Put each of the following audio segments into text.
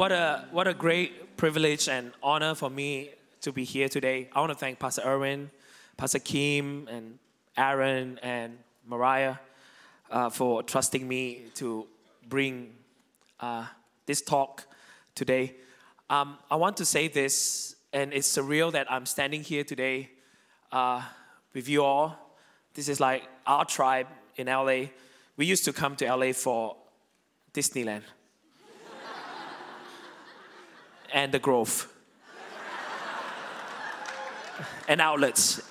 what a what a great privilege and honor for me to be here today. I want to thank Pastor Erwin, Pastor Kim, and Aaron and Mariah uh, for trusting me to bring uh, this talk today. Um, I want to say this, and it's surreal that I'm standing here today uh, with you all. This is like our tribe in LA. We used to come to LA for Disneyland and the growth and outlets.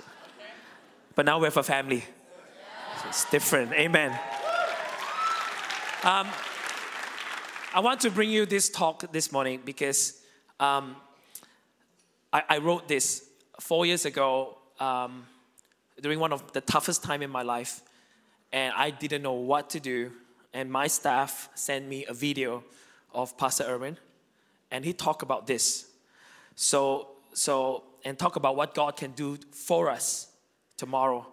But now we have a family. It's different. Amen. Um, I want to bring you this talk this morning because um, I, I, wrote this four years ago um, during one of the toughest time in my life, and I didn't know what to do. And my staff sent me a video of Pastor Erwin, and he talked about this. So, so and talk about what God can do for us tomorrow.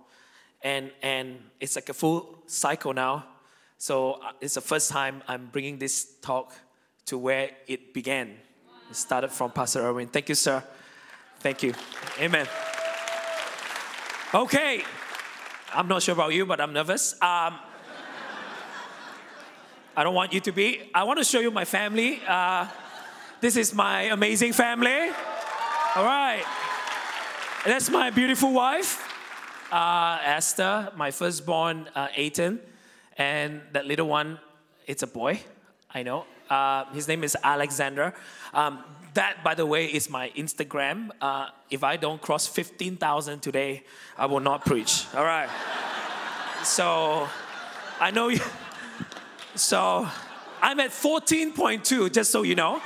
And, and it's like a full cycle now. So uh, it's the first time I'm bringing this talk to where it began. It started from Pastor Erwin. Thank you, sir. Thank you. Amen. Okay. I'm not sure about you, but I'm nervous. Um, I don't want you to be. I want to show you my family. Uh, this is my amazing family. All right. That's my beautiful wife, uh, Esther, my firstborn, uh, Aiton, and that little one, it's a boy, I know. Uh, his name is Alexander. Um, that, by the way, is my Instagram. Uh, if I don't cross 15,000 today, I will not preach. All right. So, I know you. So, I'm at 14.2, just so you know.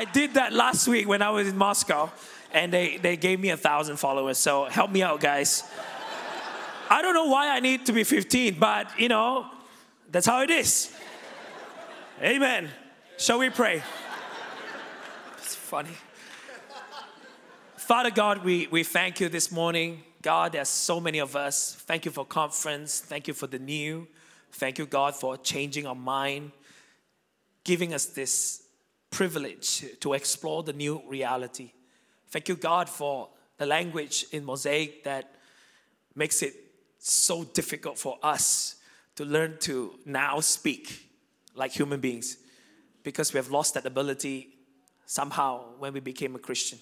I did that last week when I was in Moscow, and they, they gave me a thousand followers. So help me out, guys. I don't know why I need to be 15, but you know, that's how it is. Amen. Shall we pray? It's funny. Father God, we, we thank you this morning. God, there's so many of us. Thank you for conference. Thank you for the new. Thank you, God, for changing our mind, giving us this privilege to explore the new reality. Thank you, God, for the language in Mosaic that makes it so difficult for us to learn to now speak like human beings because we have lost that ability somehow when we became a Christian.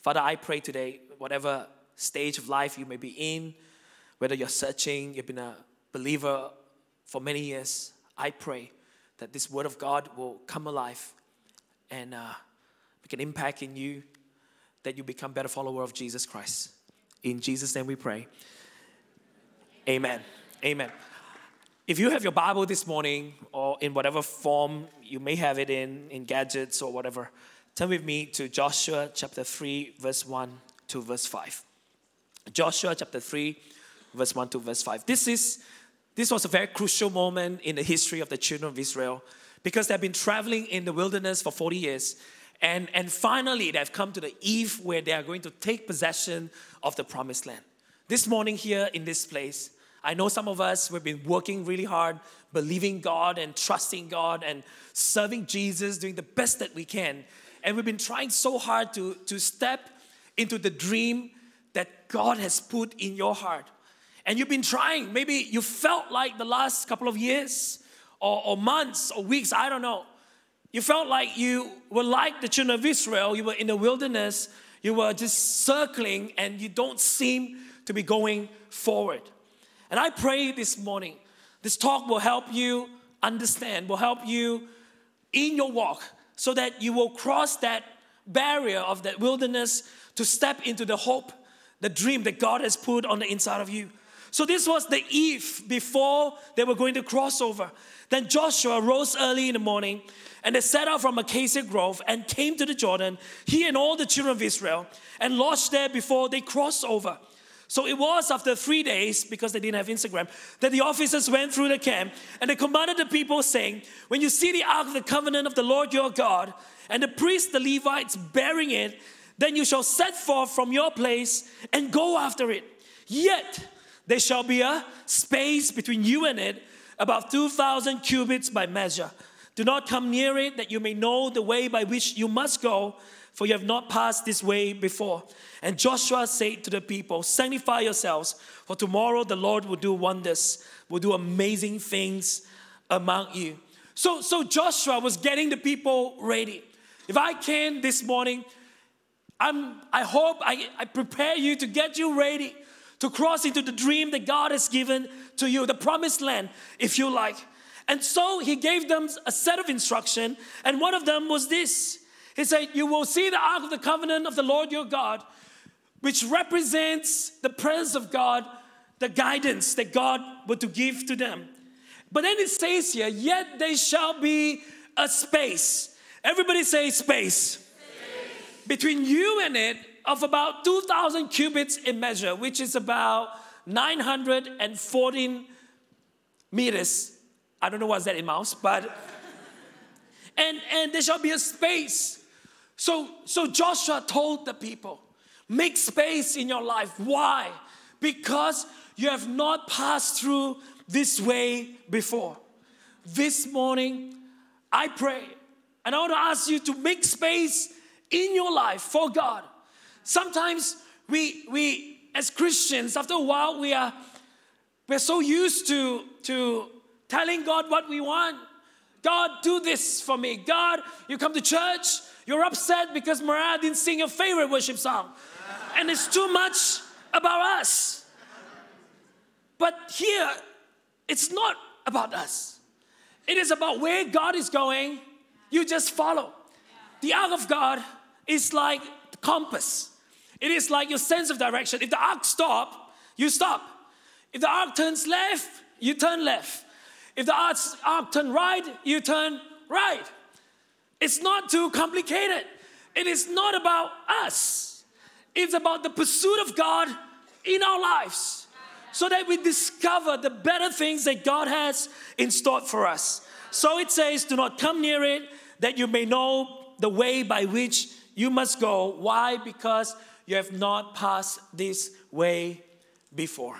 Father, I pray today, whatever stage of life you may be in, whether you're searching, you've been a believer for many years, I pray that this word of God will come alive and uh, make an impact in you, that you become better follower of Jesus Christ. In Jesus' name we pray. Amen. Amen. If you have your Bible this morning, or in whatever form you may have it in, in gadgets or whatever, turn with me to Joshua chapter 3, verse 1 to verse 5. Joshua chapter 3, verse 1 to verse 5. This is this was a very crucial moment in the history of the children of Israel because they've been traveling in the wilderness for 40 years. And, and finally, they've come to the eve where they are going to take possession of the promised land. This morning, here in this place, I know some of us, we've been working really hard, believing God and trusting God and serving Jesus, doing the best that we can. And we've been trying so hard to, to step into the dream that God has put in your heart. And you've been trying. Maybe you felt like the last couple of years or, or months or weeks, I don't know. You felt like you were like the children of Israel. You were in the wilderness. You were just circling and you don't seem to be going forward. And I pray this morning, this talk will help you understand, will help you in your walk so that you will cross that barrier of that wilderness to step into the hope, the dream that God has put on the inside of you. So this was the eve before they were going to cross over. Then Joshua rose early in the morning and they set out from Acacia Grove and came to the Jordan, he and all the children of Israel, and lodged there before they crossed over. So it was after three days, because they didn't have Instagram, that the officers went through the camp and they commanded the people, saying, When you see the ark of the covenant of the Lord your God, and the priests, the Levites, bearing it, then you shall set forth from your place and go after it. Yet there shall be a space between you and it, about 2,000 cubits by measure, Do not come near it, that you may know the way by which you must go, for you have not passed this way before. And Joshua said to the people, Sanctify yourselves, for tomorrow the Lord will do wonders, will do amazing things among you. So, so Joshua was getting the people ready. If I can this morning, I'm, I hope I, I prepare you to get you ready to cross into the dream that God has given to you, the promised land, if you like. And so he gave them a set of instruction, and one of them was this. He said, You will see the ark of the covenant of the Lord your God, which represents the presence of God, the guidance that God were to give to them. But then it says here, Yet there shall be a space. Everybody say space. space. Between you and it of about 2,000 cubits in measure, which is about 914 meters. I don't know what's that in miles, but and and there shall be a space. So so Joshua told the people, make space in your life. Why? Because you have not passed through this way before. This morning, I pray, and I want to ask you to make space in your life for God. Sometimes we, we as Christians, after a while, we are we're so used to, to telling God what we want. God, do this for me. God, you come to church, you're upset because Mariah didn't sing your favorite worship song. And it's too much about us. But here, it's not about us. It is about where God is going. You just follow. The ark of God is like the compass. It is like your sense of direction. If the ark stop, you stop. If the ark turns left, you turn left. If the ark, ark turn right, you turn right. It's not too complicated. It is not about us. It's about the pursuit of God in our lives so that we discover the better things that God has in store for us. So it says, Do not come near it, that you may know the way by which you must go. Why? Because you have not passed this way before.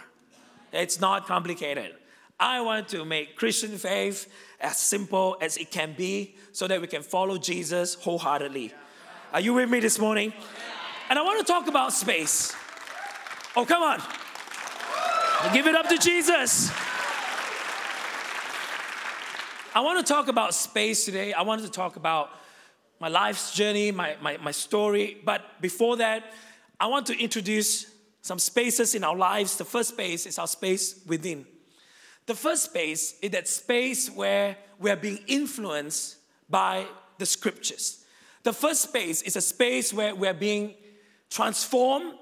It's not complicated. I want to make Christian faith as simple as it can be so that we can follow Jesus wholeheartedly. Are you with me this morning? And I want to talk about space. Oh, come on. Give it up to Jesus. I want to talk about space today. I wanted to talk about my life's journey, my, my, my story. But before that, I want to introduce some spaces in our lives. The first space is our space within. The first space is that space where we are being influenced by the scriptures. The first space is a space where we are being transformed.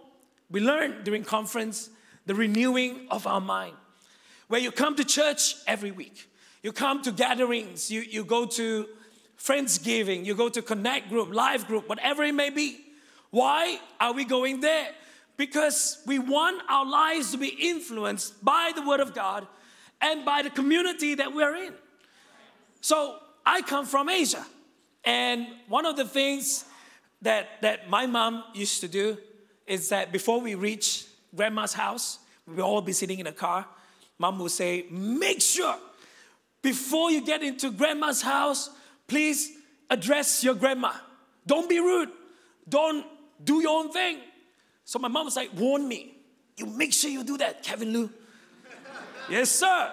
We learn during conference the renewing of our mind. Where you come to church every week, you come to gatherings, you, you go to Friendsgiving, you go to Connect group, Live group, whatever it may be. Why are we going there? Because we want our lives to be influenced by the Word of God and by the community that we're in. So I come from Asia. And one of the things that, that my mom used to do is that before we reach grandma's house, we all be sitting in a car. Mom would say, Make sure before you get into grandma's house, please address your grandma. Don't be rude. Don't do your own thing. So my mom was like, warn me. You make sure you do that, Kevin Loo. yes, sir.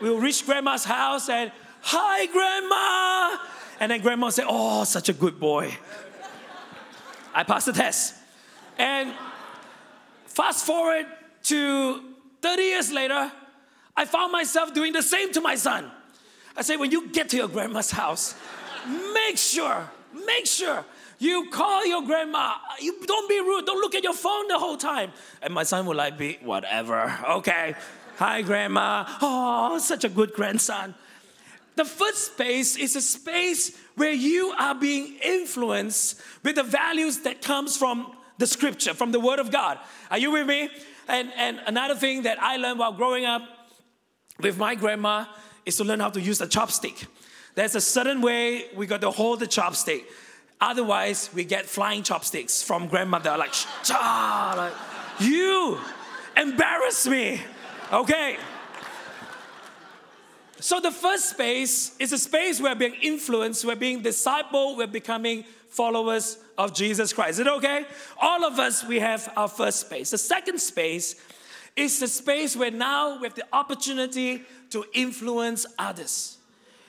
We'll reach grandma's house and, hi, grandma. And then grandma said, oh, such a good boy. I passed the test. And fast forward to 30 years later, I found myself doing the same to my son. I say, when you get to your grandma's house, make sure, make sure you call your grandma. You don't be rude. Don't look at your phone the whole time. And my son would like be whatever. Okay. Hi, grandma. Oh, such a good grandson. The first space is a space where you are being influenced with the values that comes from the scripture, from the word of God. Are you with me? And, and another thing that I learned while growing up with my grandma is to learn how to use a chopstick. There's a certain way we got to hold the chopstick. Otherwise, we get flying chopsticks from grandmother, like, ah, like you embarrass me. Okay. So the first space is a space where we're being influenced, we're being discipled, we're becoming followers of Jesus Christ. Is it okay? All of us, we have our first space. The second space is the space where now we have the opportunity to influence others.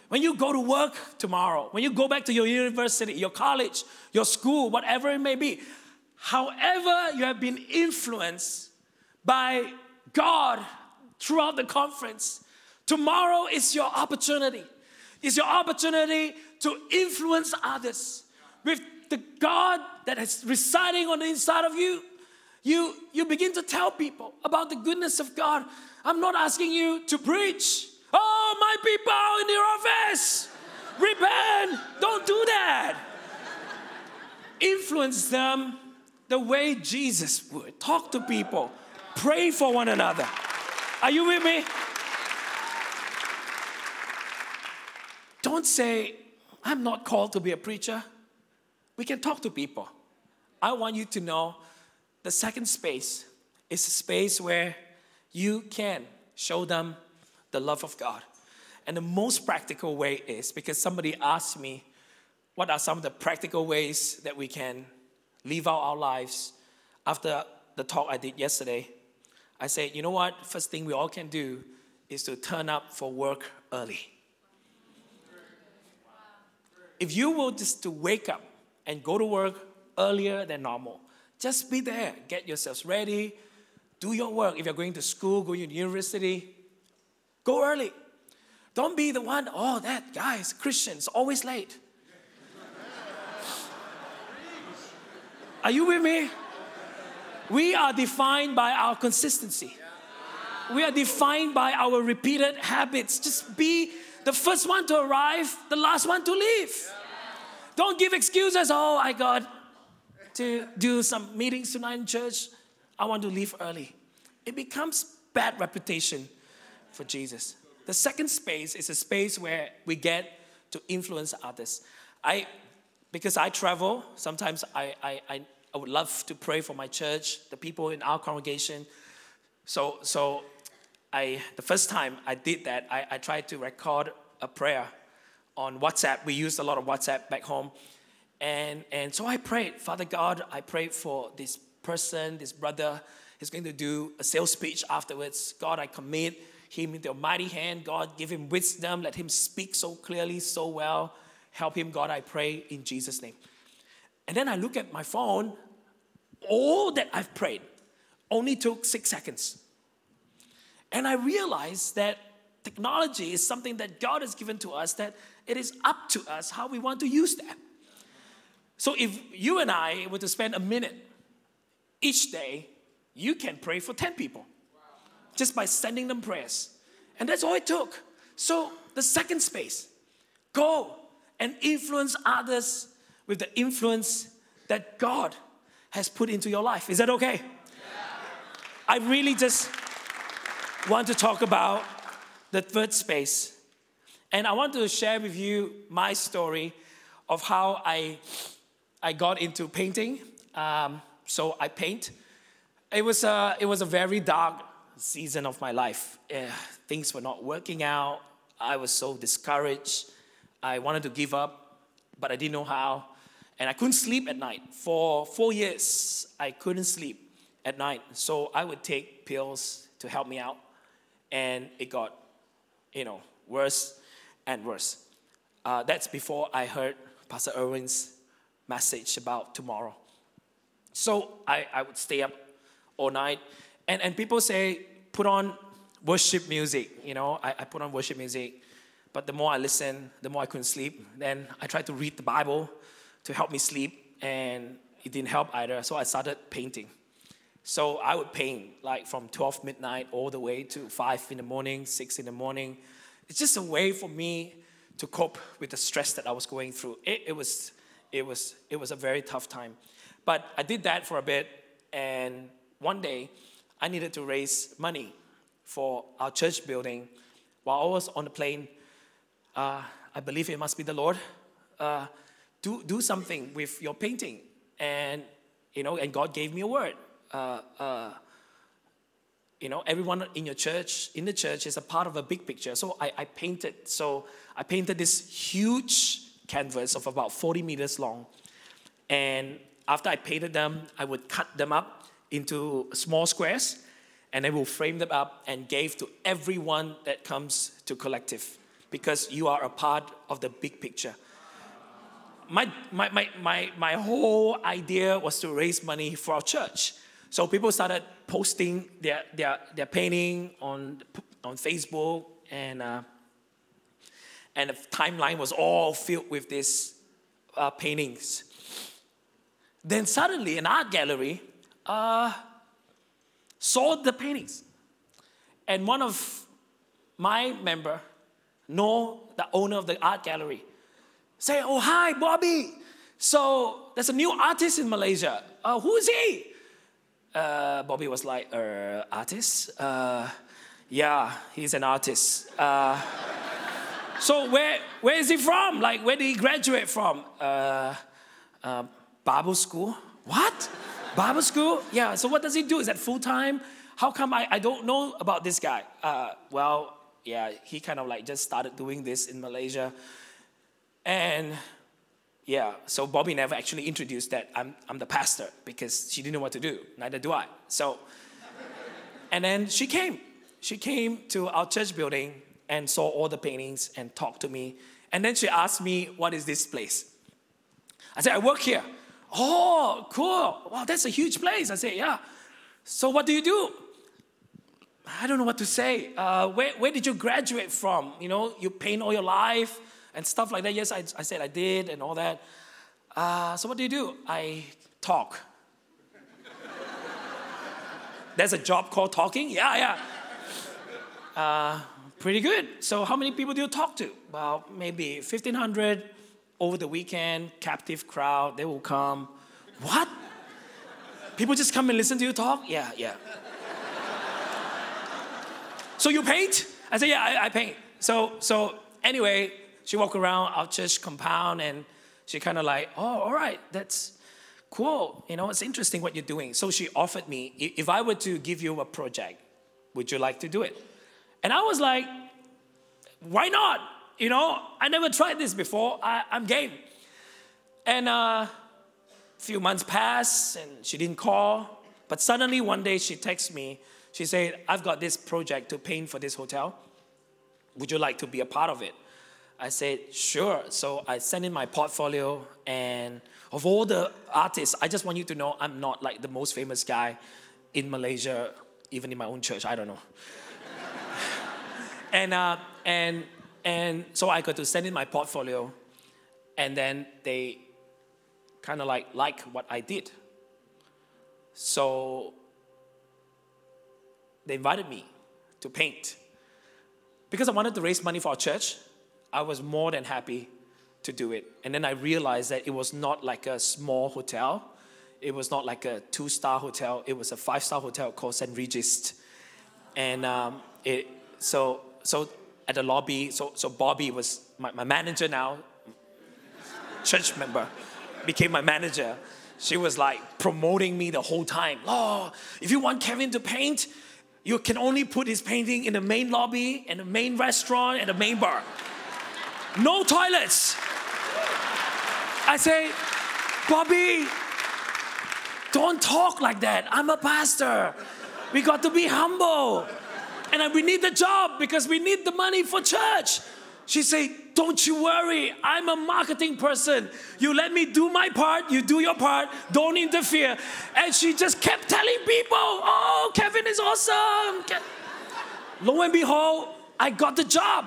When you go to work tomorrow, when you go back to your university, your college, your school, whatever it may be, however you have been influenced by God throughout the conference, tomorrow is your opportunity. It's your opportunity to influence others with the God that is residing on the inside of you. You, you begin to tell people about the goodness of God. I'm not asking you to preach. Oh, my people in your office, repent. Don't do that. Influence them the way Jesus would. Talk to people, pray for one another. Are you with me? Don't say, I'm not called to be a preacher. We can talk to people. I want you to know the second space is a space where you can show them the love of God. And the most practical way is because somebody asked me, what are some of the practical ways that we can live out our lives after the talk I did yesterday? I said, you know what? First thing we all can do is to turn up for work early. If you will just to wake up and go to work earlier than normal, just be there, get yourselves ready, do your work. If you're going to school, going to university, go early. Don't be the one, oh, that guy is Christian, is always late. Are you with me? We are defined by our consistency. We are defined by our repeated habits. Just be the first one to arrive, the last one to leave. Don't give excuses. Oh, I got to do some meetings tonight in church. I want to leave early. It becomes bad reputation for Jesus. The second space is a space where we get to influence others. I, because I travel, sometimes I, I, I would love to pray for my church, the people in our congregation. So, so I, the first time I did that, I, I tried to record a prayer on WhatsApp. We used a lot of WhatsApp back home. And, and so I prayed, Father God, I prayed for this person, this brother. He's going to do a sales speech afterwards. God, I commit him into your mighty hand. God, give him wisdom. Let him speak so clearly, so well. Help him, God, I pray in Jesus' name. And then I look at my phone all that I've prayed only took six seconds. And I realized that technology is something that God has given to us, that it is up to us how we want to use that. So if you and I were to spend a minute each day, you can pray for 10 people just by sending them prayers. And that's all it took. So the second space, go and influence others with the influence that God has put into your life. Is that okay? I really just want to talk about the third space. And I want to share with you my story of how I, I got into painting. Um, so I paint. It was, a, it was a very dark season of my life. Things were not working out. I was so discouraged. I wanted to give up, but I didn't know how and I couldn't sleep at night. For four years, I couldn't sleep at night. So I would take pills to help me out, and it got, you know, worse and worse. Uh, that's before I heard Pastor Erwin's message about tomorrow. So I, I would stay up all night, and, and people say, put on worship music. You know, I, I put on worship music, but the more I listen, the more I couldn't sleep. Then I tried to read the Bible to help me sleep, and it didn't help either. So I started painting. So I would paint like from 12 midnight all the way to 5 in the morning, 6 in the morning. It's just a way for me to cope with the stress that I was going through. It, it, was, it, was, it was a very tough time. But I did that for a bit, and one day I needed to raise money for our church building. While I was on the plane, uh, I believe it must be the Lord. Uh, do, do something with your painting. And, you know, and God gave me a word. Uh, uh, you know, everyone in your church, in the church, is a part of a big picture. So I, I painted. So I painted this huge canvas of about 40 meters long. And after I painted them, I would cut them up into small squares and I will frame them up and gave to everyone that comes to collective because you are a part of the big picture. My, my, my, my, my whole idea was to raise money for our church. So people started posting their, their, their painting on, on Facebook and, uh, and the timeline was all filled with these uh, paintings. Then suddenly an art gallery uh, saw the paintings. And one of my member, know the owner of the art gallery, say, "Oh hi, Bobby. So there's a new artist in Malaysia. Uh, who is he?" Uh, Bobby was like, uh, "Artist? Uh, yeah, he's an artist. Uh, so where where is he from? Like, where did he graduate from? Uh, uh, Bible school? What?" Bible school? Yeah, so what does he do? Is that full time? How come I, I don't know about this guy? Uh, well, yeah, he kind of like just started doing this in Malaysia. And yeah, so Bobby never actually introduced that I'm, I'm the pastor because she didn't know what to do. Neither do I. So, and then she came. She came to our church building and saw all the paintings and talked to me. And then she asked me, What is this place? I said, I work here. Oh, cool. Wow, that's a huge place. I said, Yeah. So, what do you do? I don't know what to say. Uh, where, where did you graduate from? You know, you paint all your life and stuff like that. Yes, I, I said I did and all that. Uh, so, what do you do? I talk. There's a job called talking? Yeah, yeah. Uh, pretty good. So, how many people do you talk to? Well, maybe 1,500 over the weekend, captive crowd, they will come. What? People just come and listen to you talk? Yeah, yeah. so you paint? I said, yeah, I, I, paint. So, so anyway, she walked around our church compound and she kind of like, oh, all right, that's cool. You know, it's interesting what you're doing. So she offered me, if I were to give you a project, would you like to do it? And I was like, why not? You know, I never tried this before. I, am game. And uh, a few months pass, and she didn't call. But suddenly one day she texts me. She said, I've got this project to paint for this hotel. Would you like to be a part of it? I said, sure. So I sent in my portfolio and of all the artists, I just want you to know I'm not like the most famous guy in Malaysia, even in my own church. I don't know. and uh, and and so I got to send in my portfolio, and then they kind of like like what I did. So they invited me to paint. Because I wanted to raise money for our church, I was more than happy to do it. And then I realized that it was not like a small hotel. It was not like a two star hotel. It was a five star hotel called St. Regis. And um, it, so, so at the lobby. So, so Bobby was my, my manager now, church member, became my manager. She was like promoting me the whole time. Oh, if you want Kevin to paint, you can only put his painting in the main lobby and the main restaurant and the main bar. No toilets. I say, Bobby, don't talk like that. I'm a pastor. We got to be humble and we need the job because we need the money for church. She said, Don't you worry, I'm a marketing person. You let me do my part, you do your part, don't interfere. And she just kept telling people, Oh, Kevin is awesome. Lo and behold, I got the job.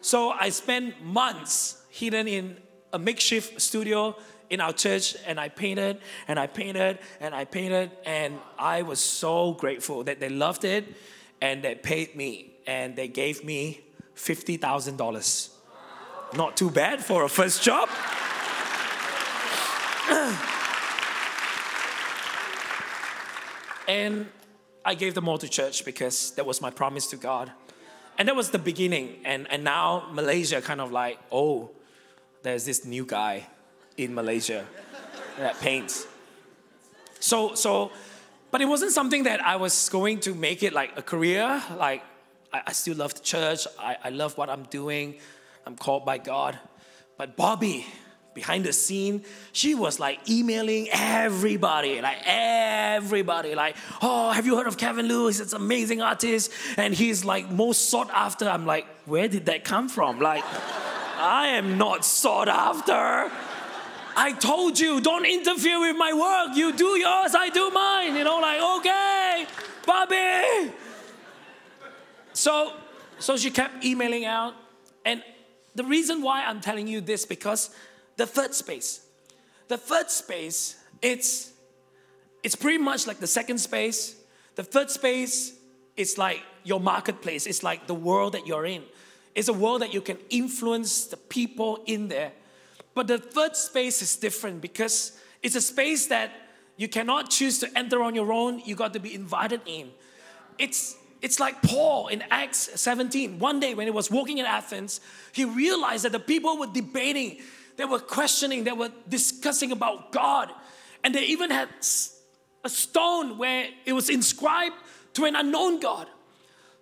So I spent months hidden in a makeshift studio in our church and I painted and I painted and I painted and I was so grateful that they loved it and they paid me and they gave me $50,000. Not too bad for a first job. and I gave them all to church because that was my promise to God. And that was the beginning. And, and now Malaysia kind of like, oh, there's this new guy in Malaysia that paints. So, so But it wasn't something that I was going to make it like a career. Like, I, I still love the church, I, I love what I'm doing, I'm called by God. But Bobby, behind the scene, she was like emailing everybody, like everybody, like, oh, have you heard of Kevin Lewis? It's an amazing artist, and he's like most sought after. I'm like, where did that come from? Like, I am not sought after. I told you, don't interfere with my work. You do yours, I do mine. You know, like, okay, Bobby. So, so she kept emailing out, and the reason why I'm telling you this because the third space, the third space, it's it's pretty much like the second space. The third space is like your marketplace. It's like the world that you're in. It's a world that you can influence the people in there. But the third space is different because it's a space that you cannot choose to enter on your own. You got to be invited in. It's it's like Paul in Acts 17. One day when he was walking in Athens, he realized that the people were debating, they were questioning, they were discussing about God. And they even had a stone where it was inscribed to an unknown God.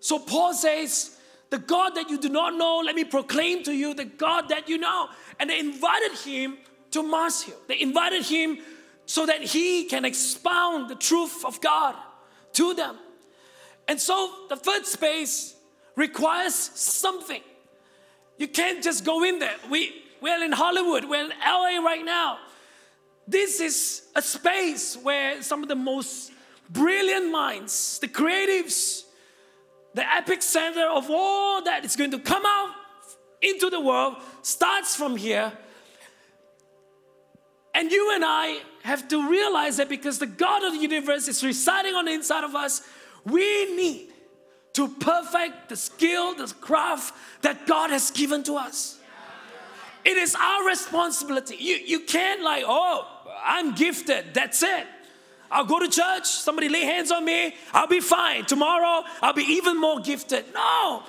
So Paul says, The God that you do not know, let me proclaim to you the God that you know. And they invited him to Mars Hill. They invited him so that he can expound the truth of God to them. And so the third space requires something. You can't just go in there. We, we're in Hollywood, we're in LA right now. This is a space where some of the most brilliant minds, the creatives, the epic center of all that is going to come out into the world starts from here. And you and I have to realize that because the God of the universe is residing on the inside of us, we need to perfect the skill, the craft that God has given to us. It is our responsibility. You, you can't, like, oh, I'm gifted, that's it. I'll go to church, somebody lay hands on me, I'll be fine. Tomorrow, I'll be even more gifted. No,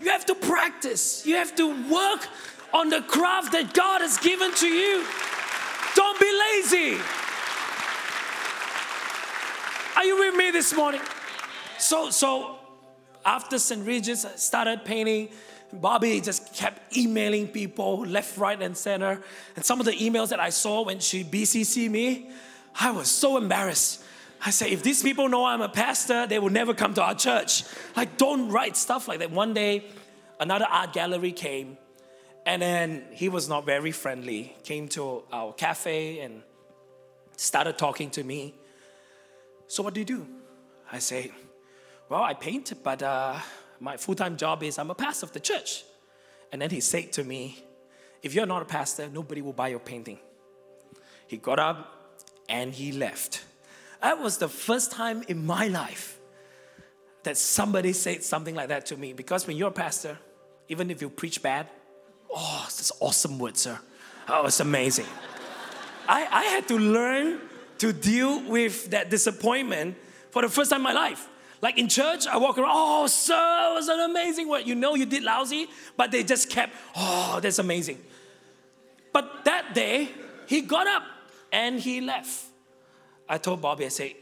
you have to practice, you have to work on the craft that God has given to you. Don't be lazy. Are you with me this morning? So, so after St. Regis started painting, Bobby just kept emailing people left, right, and center. And some of the emails that I saw when she BCC me, I was so embarrassed. I said, if these people know I'm a pastor, they will never come to our church. Like, don't write stuff like that. One day, another art gallery came, and then he was not very friendly. Came to our cafe and started talking to me. So, what do you do? I say, well, I paint, but uh, my full time job is I'm a pastor of the church. And then he said to me, If you're not a pastor, nobody will buy your painting. He got up and he left. That was the first time in my life that somebody said something like that to me. Because when you're a pastor, even if you preach bad, oh, this awesome word, sir. Oh, it's amazing. I, I had to learn to deal with that disappointment for the first time in my life. Like in church, I walk around, oh, sir, it was an amazing work. You know you did lousy, but they just kept, oh, that's amazing. But that day, he got up and he left. I told Bobby, I said,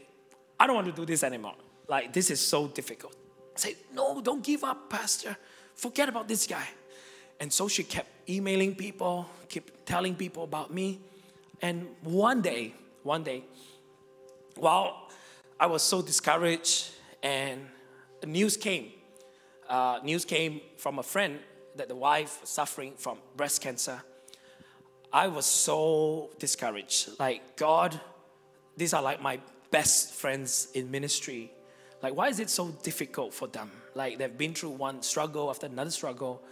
I don't want to do this anymore. Like, this is so difficult. I said, no, don't give up, Pastor. Forget about this guy. And so she kept emailing people, keep telling people about me. And one day, one day, while I was so discouraged and news came. Uh, news came from a friend that the wife was suffering from breast cancer. I was so discouraged. Like, God, these are like my best friends in ministry. Like, why is it so difficult for them? Like, they've been through one struggle after another struggle,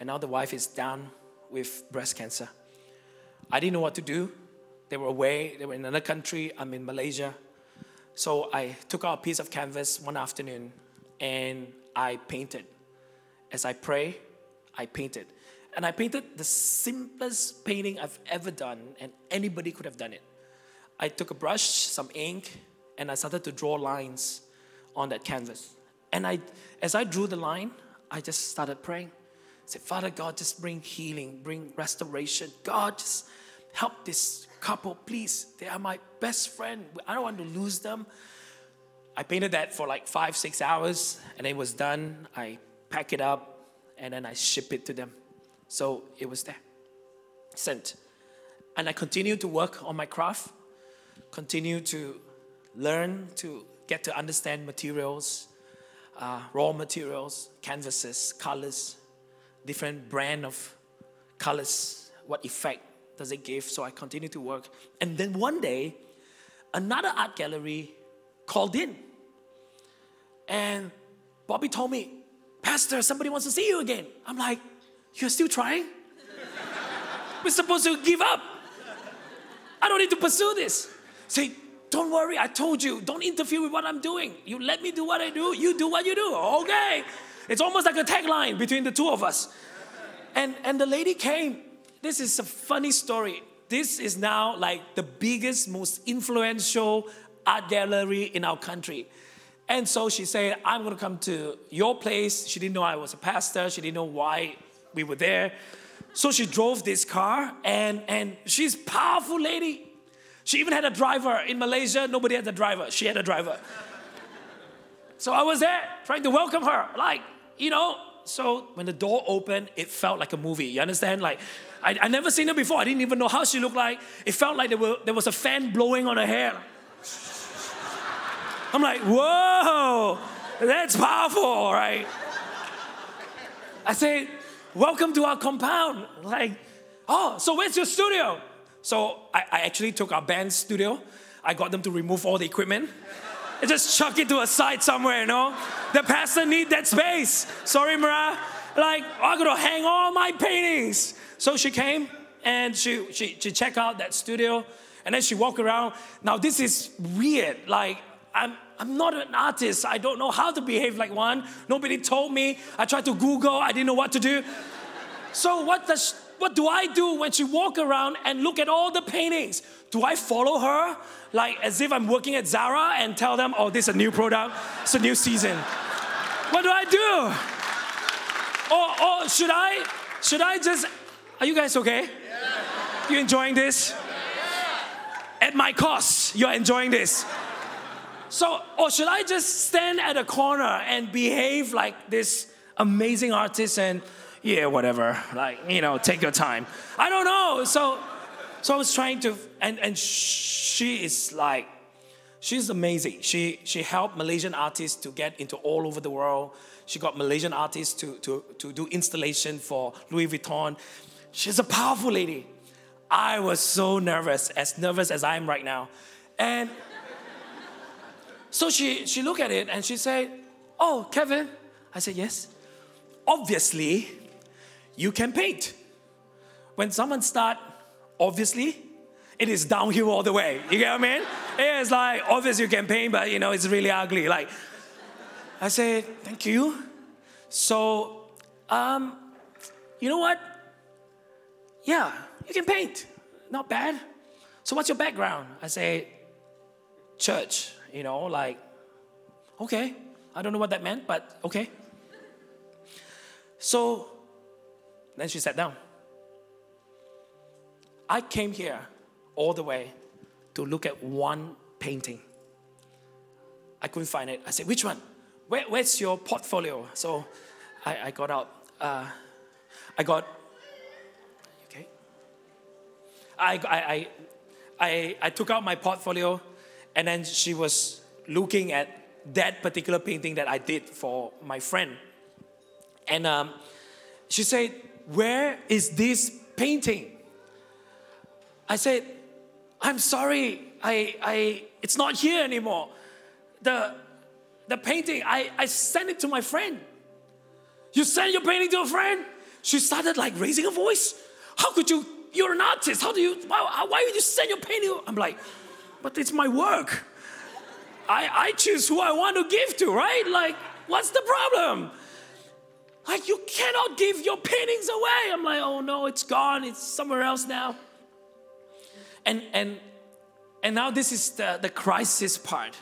and now the wife is down with breast cancer. I didn't know what to do. They were away, they were in another country. I'm in Malaysia. So I took out a piece of canvas one afternoon and I painted. As I pray, I painted. And I painted the simplest painting I've ever done, and anybody could have done it. I took a brush, some ink, and I started to draw lines on that canvas. And I, as I drew the line, I just started praying. I said, Father God, just bring healing, bring restoration. God, just help this couple, please. They are my best friend. I don't want to lose them. I painted that for like five, six hours, and it was done. I pack it up, and then I ship it to them. So it was there, sent. And I continued to work on my craft, continue to learn to get to understand materials, uh, raw materials, canvases, colors, different brand of colors, what effect does it give? So I continue to work. And then one day, another art gallery called in. And Bobby told me, Pastor, somebody wants to see you again. I'm like, You're still trying? We're supposed to give up. I don't need to pursue this. Say, don't worry, I told you, don't interfere with what I'm doing. You let me do what I do, you do what you do. Okay. It's almost like a tagline between the two of us. And, and the lady came. This is a funny story. This is now like the biggest, most influential art gallery in our country. And so she said, I'm going to come to your place. She didn't know I was a pastor. She didn't know why we were there. So she drove this car, and, and she's powerful lady. She even had a driver in Malaysia. Nobody had a driver. She had a driver. So I was there trying to welcome her. Like, you know, so when the door opened, it felt like a movie. You understand? Like, I, I never seen her before. I didn't even know how she looked like. It felt like there, were, there was a fan blowing on her hair. I'm like, whoa, that's powerful, right? I say, welcome to our compound. Like, oh, so where's your studio? So I, I actually took our band studio. I got them to remove all the equipment. and just chuck it to a side somewhere, you know? The pastor need that space. Sorry, Mara. Like, I'm gonna hang all my paintings. So she came and she, she, she checked out that studio and then she walked around. Now, this is weird. Like, I'm, I'm not an artist. I don't know how to behave like one. Nobody told me. I tried to Google, I didn't know what to do. So, what, does, what do I do when she walk around and look at all the paintings? Do I follow her like as if I'm working at Zara and tell them, oh, this is a new product, it's a new season? What do I do? Or, or should I, should I just, are you guys okay? Yeah. You enjoying this? Yeah. At my cost, you're enjoying this. So, or should I just stand at a corner and behave like this amazing artist and, yeah, whatever, like, you know, take your time? I don't know. So, so I was trying to, and, and she is like, she's amazing. She, she helped Malaysian artists to get into all over the world. She got Malaysian artists to, to, to do installation for Louis Vuitton. She's a powerful lady. I was so nervous, as nervous as I am right now. And so she, she looked at it and she said, Oh, Kevin. I said, Yes. Obviously, you can paint. When someone start, obviously, it is downhill all the way. You get what I mean? It's like, obviously you can paint, but you know, it's really ugly. Like, I said, thank you. So, um, you know what? Yeah, you can paint. Not bad. So what's your background? I say, church you know, like, okay, I don't know what that meant, but okay. So then she sat down. I came here all the way to look at one painting. I couldn't find it. I said, which one? Where, where's your portfolio? So I, I got out. Uh, I got, okay. I, I, I, I took out my portfolio and then she was looking at that particular painting that I did for my friend. And um, she said, Where is this painting? I said, I'm sorry, I, I, it's not here anymore. The, the painting, I, I sent it to my friend. You sent your painting to a friend? She started like raising her voice. How could you? You're an artist. How do you? Why, why would you send your painting? I'm like, but it's my work. I, I choose who I want to give to, right? Like, what's the problem? Like, you cannot give your paintings away. I'm like, oh no, it's gone. It's somewhere else now. And and and now this is the, the crisis part.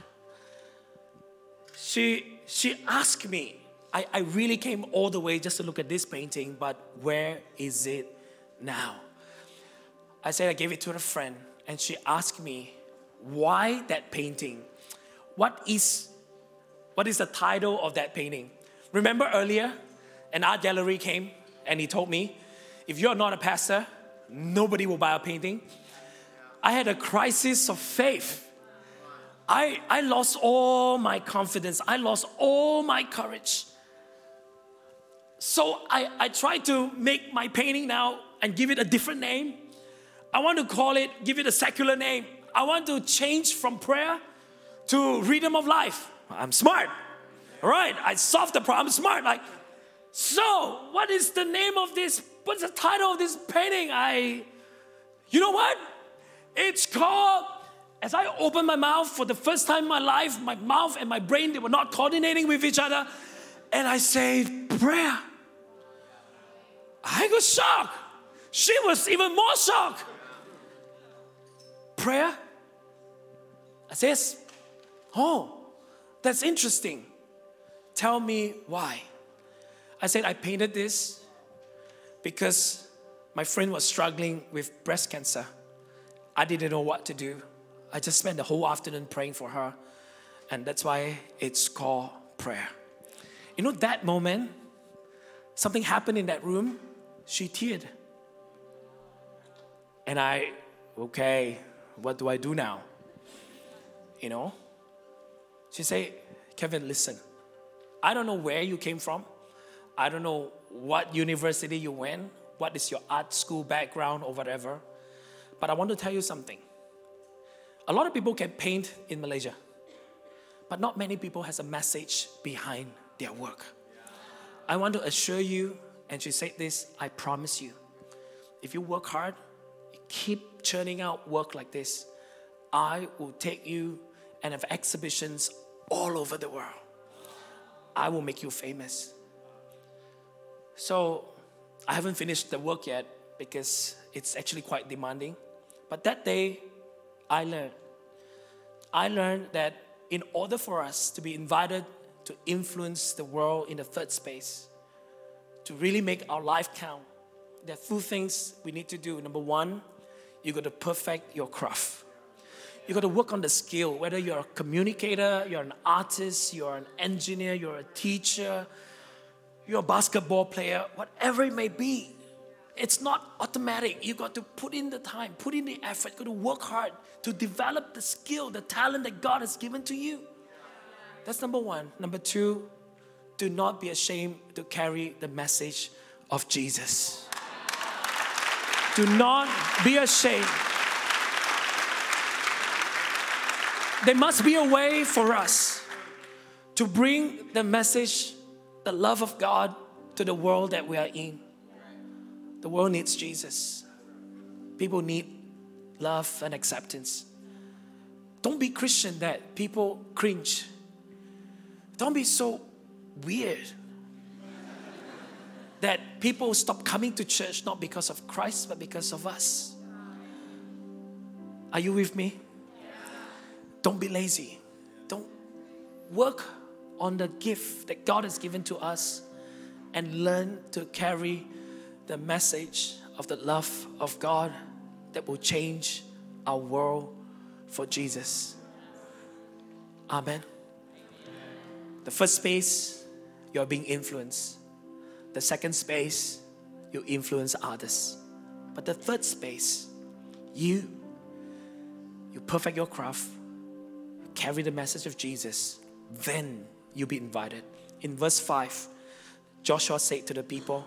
She she asked me, I, I really came all the way just to look at this painting, but where is it now? I said I gave it to a friend, and she asked me, why that painting? What is what is the title of that painting? Remember earlier, an art gallery came and he told me, if you're not a pastor, nobody will buy a painting. I had a crisis of faith. I, I lost all my confidence. I lost all my courage. So I, I tried to make my painting now and give it a different name. I want to call it, give it a secular name. I want to change from prayer to rhythm of life. I'm smart. All right, I solved the problem. I'm smart. Like, so what is the name of this? What's the title of this painting? I, you know what? It's called. As I opened my mouth for the first time in my life, my mouth and my brain they were not coordinating with each other, and I said prayer. I got shocked. She was even more shocked. Prayer? I says, Oh, that's interesting. Tell me why. I said, I painted this because my friend was struggling with breast cancer. I didn't know what to do. I just spent the whole afternoon praying for her. And that's why it's called prayer. You know, that moment, something happened in that room. She teared. And I, okay, what do I do now? You know? She said, Kevin, listen. I don't know where you came from. I don't know what university you went, what is your art school background or whatever. But I want to tell you something. A lot of people can paint in Malaysia, but not many people has a message behind their work. I want to assure you, and she said this, I promise you, if you work hard, keep churning out work like this, I will take you and have exhibitions all over the world. I will make you famous. So I haven't finished the work yet because it's actually quite demanding. But that day, I learned. I learned that in order for us to be invited to influence the world in the third space, to really make our life count, there are few things we need to do. Number one, you got to perfect your craft. You got to work on the skill, whether you're a communicator, you're an artist, you're an engineer, you're a teacher, you're a basketball player, whatever it may be. It's not automatic. You got to put in the time, put in the effort, got to work hard to develop the skill, the talent that God has given to you. That's number one. Number two, do not be ashamed to carry the message of Jesus. Do not be ashamed There must be a way for us to bring the message, the love of God to the world that we are in. The world needs Jesus. People need love and acceptance. Don't be Christian that people cringe. Don't be so weird that people stop coming to church not because of Christ but because of us. Are you with me? Don't be lazy. Don't work on the gift that God has given to us and learn to carry the message of the love of God that will change our world for Jesus. Amen. The first space, you're being influenced. The second space, you influence others. But the third space, you, you perfect your craft carry the message of Jesus, then you'll be invited. In verse 5, Joshua said to the people,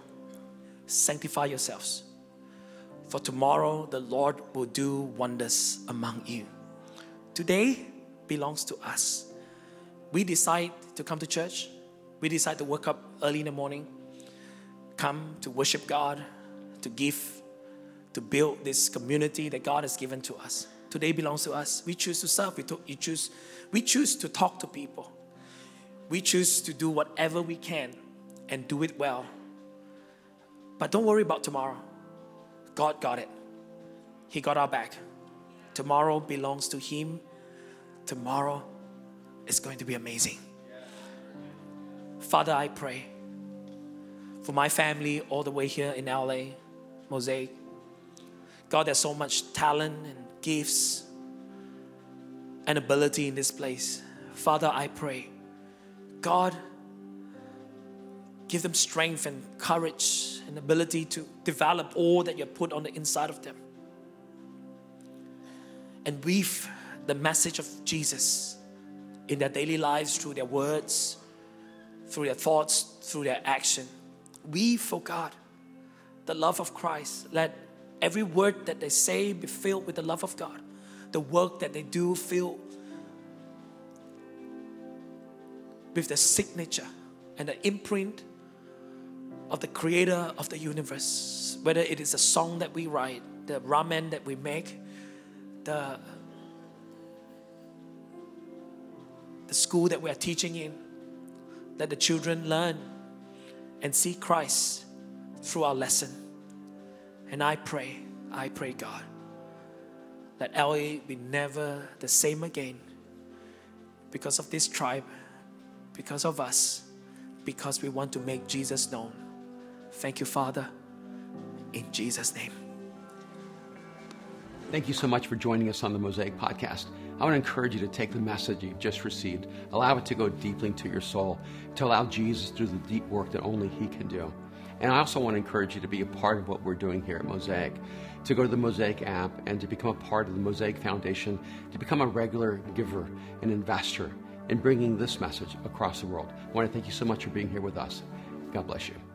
Sanctify yourselves, for tomorrow the Lord will do wonders among you. Today belongs to us. We decide to come to church, we decide to wake up early in the morning, come to worship God, to give, to build this community that God has given to us. Today belongs to us. We choose to serve. We, to, we, choose, we choose to talk to people. We choose to do whatever we can and do it well. But don't worry about tomorrow. God got it. He got our back. Tomorrow belongs to Him. Tomorrow is going to be amazing. Father, I pray for my family all the way here in LA, Mosaic. God, there's so much talent and gifts and ability in this place. Father, I pray God, give them strength and courage and ability to develop all that you put on the inside of them. And weave the message of Jesus in their daily lives through their words, through their thoughts, through their action. We, for God, the love of Christ. Let every word that they say be filled with the love of God. The work that they do filled with the signature and the imprint of the creator of the universe. Whether it is a song that we write, the ramen that we make, the, the school that we are teaching in, let the children learn and see Christ through our lesson. And I pray, I pray, God, that LA be never the same again because of this tribe, because of us, because we want to make Jesus known. Thank you, Father, in Jesus' name. Thank you so much for joining us on the Mosaic Podcast. I want to encourage you to take the message you've just received, allow it to go deeply into your soul, to allow Jesus to do the deep work that only He can do. And I also want to encourage you to be a part of what we're doing here at Mosaic, to go to the Mosaic app and to become a part of the Mosaic Foundation, to become a regular giver and investor in bringing this message across the world. I want to thank you so much for being here with us. God bless you.